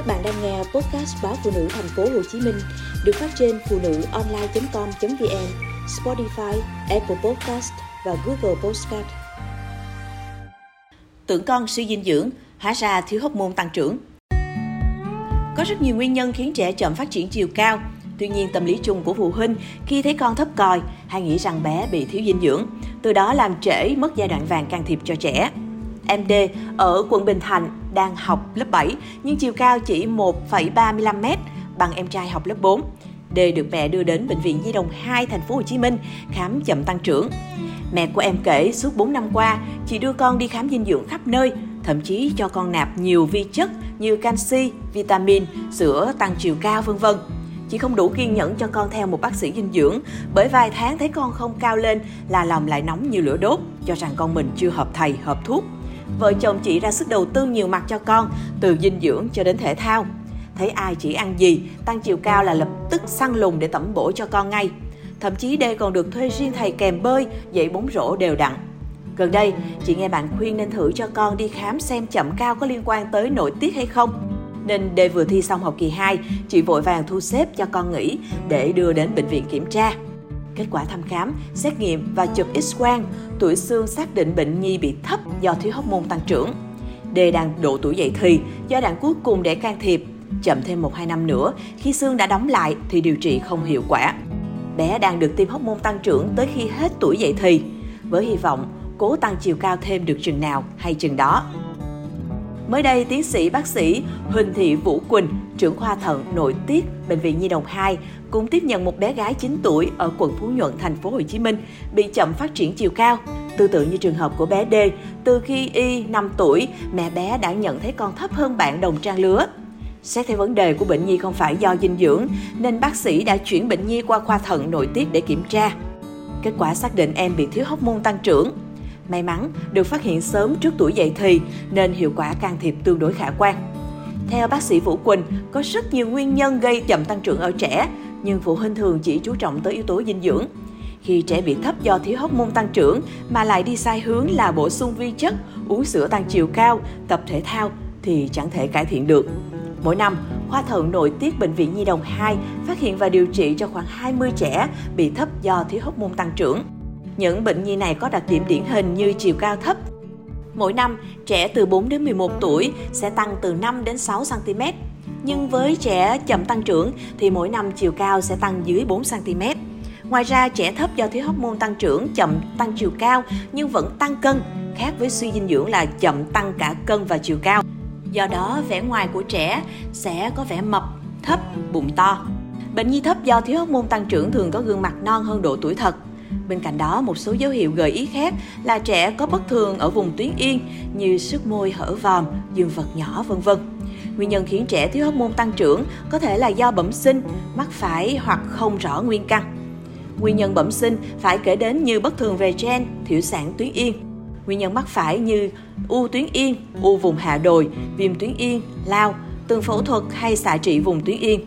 Các bạn đang nghe podcast báo phụ nữ thành phố Hồ Chí Minh được phát trên phụ nữ online.com.vn, Spotify, Apple Podcast và Google Podcast. Tưởng con suy dinh dưỡng, hóa ra thiếu hormone tăng trưởng. Có rất nhiều nguyên nhân khiến trẻ chậm phát triển chiều cao. Tuy nhiên, tâm lý chung của phụ huynh khi thấy con thấp còi hay nghĩ rằng bé bị thiếu dinh dưỡng, từ đó làm trễ mất giai đoạn vàng can thiệp cho trẻ. MD ở quận Bình Thạnh đang học lớp 7 nhưng chiều cao chỉ 1,35m bằng em trai học lớp 4. D được mẹ đưa đến bệnh viện Nhi đồng 2 thành phố Hồ Chí Minh khám chậm tăng trưởng. Mẹ của em kể suốt 4 năm qua, chị đưa con đi khám dinh dưỡng khắp nơi, thậm chí cho con nạp nhiều vi chất như canxi, vitamin, sữa tăng chiều cao vân vân. Chị không đủ kiên nhẫn cho con theo một bác sĩ dinh dưỡng, bởi vài tháng thấy con không cao lên là lòng lại nóng như lửa đốt, cho rằng con mình chưa hợp thầy, hợp thuốc vợ chồng chị ra sức đầu tư nhiều mặt cho con, từ dinh dưỡng cho đến thể thao. Thấy ai chỉ ăn gì, tăng chiều cao là lập tức săn lùng để tẩm bổ cho con ngay. Thậm chí đây còn được thuê riêng thầy kèm bơi, dạy bóng rổ đều đặn. Gần đây, chị nghe bạn khuyên nên thử cho con đi khám xem chậm cao có liên quan tới nội tiết hay không. Nên đề vừa thi xong học kỳ 2, chị vội vàng thu xếp cho con nghỉ để đưa đến bệnh viện kiểm tra. Kết quả thăm khám, xét nghiệm và chụp X-quang, tuổi xương xác định bệnh nhi bị thấp do thiếu hóc môn tăng trưởng. D đang độ tuổi dậy thì, giai đoạn cuối cùng để can thiệp. Chậm thêm 1-2 năm nữa, khi xương đã đóng lại thì điều trị không hiệu quả. Bé đang được tiêm hóc môn tăng trưởng tới khi hết tuổi dậy thì, với hy vọng cố tăng chiều cao thêm được chừng nào hay chừng đó. Mới đây, tiến sĩ bác sĩ Huỳnh Thị Vũ Quỳnh, trưởng khoa thận nội tiết Bệnh viện Nhi đồng 2 cũng tiếp nhận một bé gái 9 tuổi ở quận Phú Nhuận, thành phố Hồ Chí Minh bị chậm phát triển chiều cao. Tương tự như trường hợp của bé D, từ khi y 5 tuổi, mẹ bé đã nhận thấy con thấp hơn bạn đồng trang lứa. Xét thấy vấn đề của bệnh nhi không phải do dinh dưỡng, nên bác sĩ đã chuyển bệnh nhi qua khoa thận nội tiết để kiểm tra. Kết quả xác định em bị thiếu hóc môn tăng trưởng. May mắn được phát hiện sớm trước tuổi dậy thì nên hiệu quả can thiệp tương đối khả quan. Theo bác sĩ Vũ Quỳnh, có rất nhiều nguyên nhân gây chậm tăng trưởng ở trẻ, nhưng phụ huynh thường chỉ chú trọng tới yếu tố dinh dưỡng. Khi trẻ bị thấp do thiếu hóc môn tăng trưởng mà lại đi sai hướng là bổ sung vi chất, uống sữa tăng chiều cao, tập thể thao thì chẳng thể cải thiện được. Mỗi năm, khoa thận nội tiết Bệnh viện Nhi đồng 2 phát hiện và điều trị cho khoảng 20 trẻ bị thấp do thiếu hóc môn tăng trưởng. Những bệnh nhi này có đặc điểm điển hình như chiều cao thấp. Mỗi năm, trẻ từ 4 đến 11 tuổi sẽ tăng từ 5 đến 6 cm. Nhưng với trẻ chậm tăng trưởng thì mỗi năm chiều cao sẽ tăng dưới 4 cm. Ngoài ra, trẻ thấp do thiếu hormone tăng trưởng chậm tăng chiều cao nhưng vẫn tăng cân, khác với suy dinh dưỡng là chậm tăng cả cân và chiều cao. Do đó, vẻ ngoài của trẻ sẽ có vẻ mập, thấp, bụng to. Bệnh nhi thấp do thiếu hormone tăng trưởng thường có gương mặt non hơn độ tuổi thật. Bên cạnh đó, một số dấu hiệu gợi ý khác là trẻ có bất thường ở vùng tuyến yên như sức môi hở vòm, dương vật nhỏ vân vân. Nguyên nhân khiến trẻ thiếu hormone tăng trưởng có thể là do bẩm sinh, mắc phải hoặc không rõ nguyên căn. Nguyên nhân bẩm sinh phải kể đến như bất thường về gen, thiểu sản tuyến yên. Nguyên nhân mắc phải như u tuyến yên, u vùng hạ đồi, viêm tuyến yên, lao, từng phẫu thuật hay xạ trị vùng tuyến yên.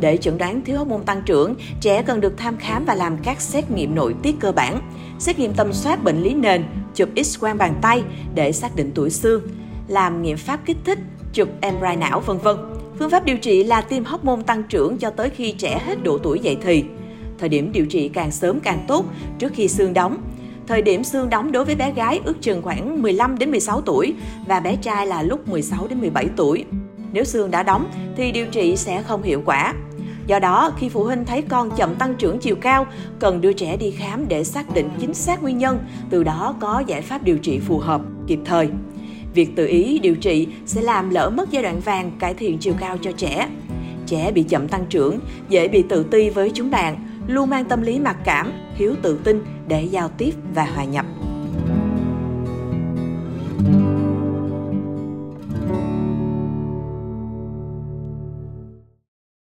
Để chẩn đoán thiếu hormone tăng trưởng, trẻ cần được thăm khám và làm các xét nghiệm nội tiết cơ bản, xét nghiệm tầm soát bệnh lý nền, chụp X-quang bàn tay để xác định tuổi xương, làm nghiệm pháp kích thích, chụp MRI não vân vân. Phương pháp điều trị là tiêm hormone tăng trưởng cho tới khi trẻ hết độ tuổi dậy thì. Thời điểm điều trị càng sớm càng tốt trước khi xương đóng. Thời điểm xương đóng đối với bé gái ước chừng khoảng 15 đến 16 tuổi và bé trai là lúc 16 đến 17 tuổi. Nếu xương đã đóng thì điều trị sẽ không hiệu quả. Do đó, khi phụ huynh thấy con chậm tăng trưởng chiều cao, cần đưa trẻ đi khám để xác định chính xác nguyên nhân, từ đó có giải pháp điều trị phù hợp, kịp thời. Việc tự ý điều trị sẽ làm lỡ mất giai đoạn vàng cải thiện chiều cao cho trẻ. Trẻ bị chậm tăng trưởng, dễ bị tự ti với chúng bạn, luôn mang tâm lý mặc cảm, thiếu tự tin để giao tiếp và hòa nhập.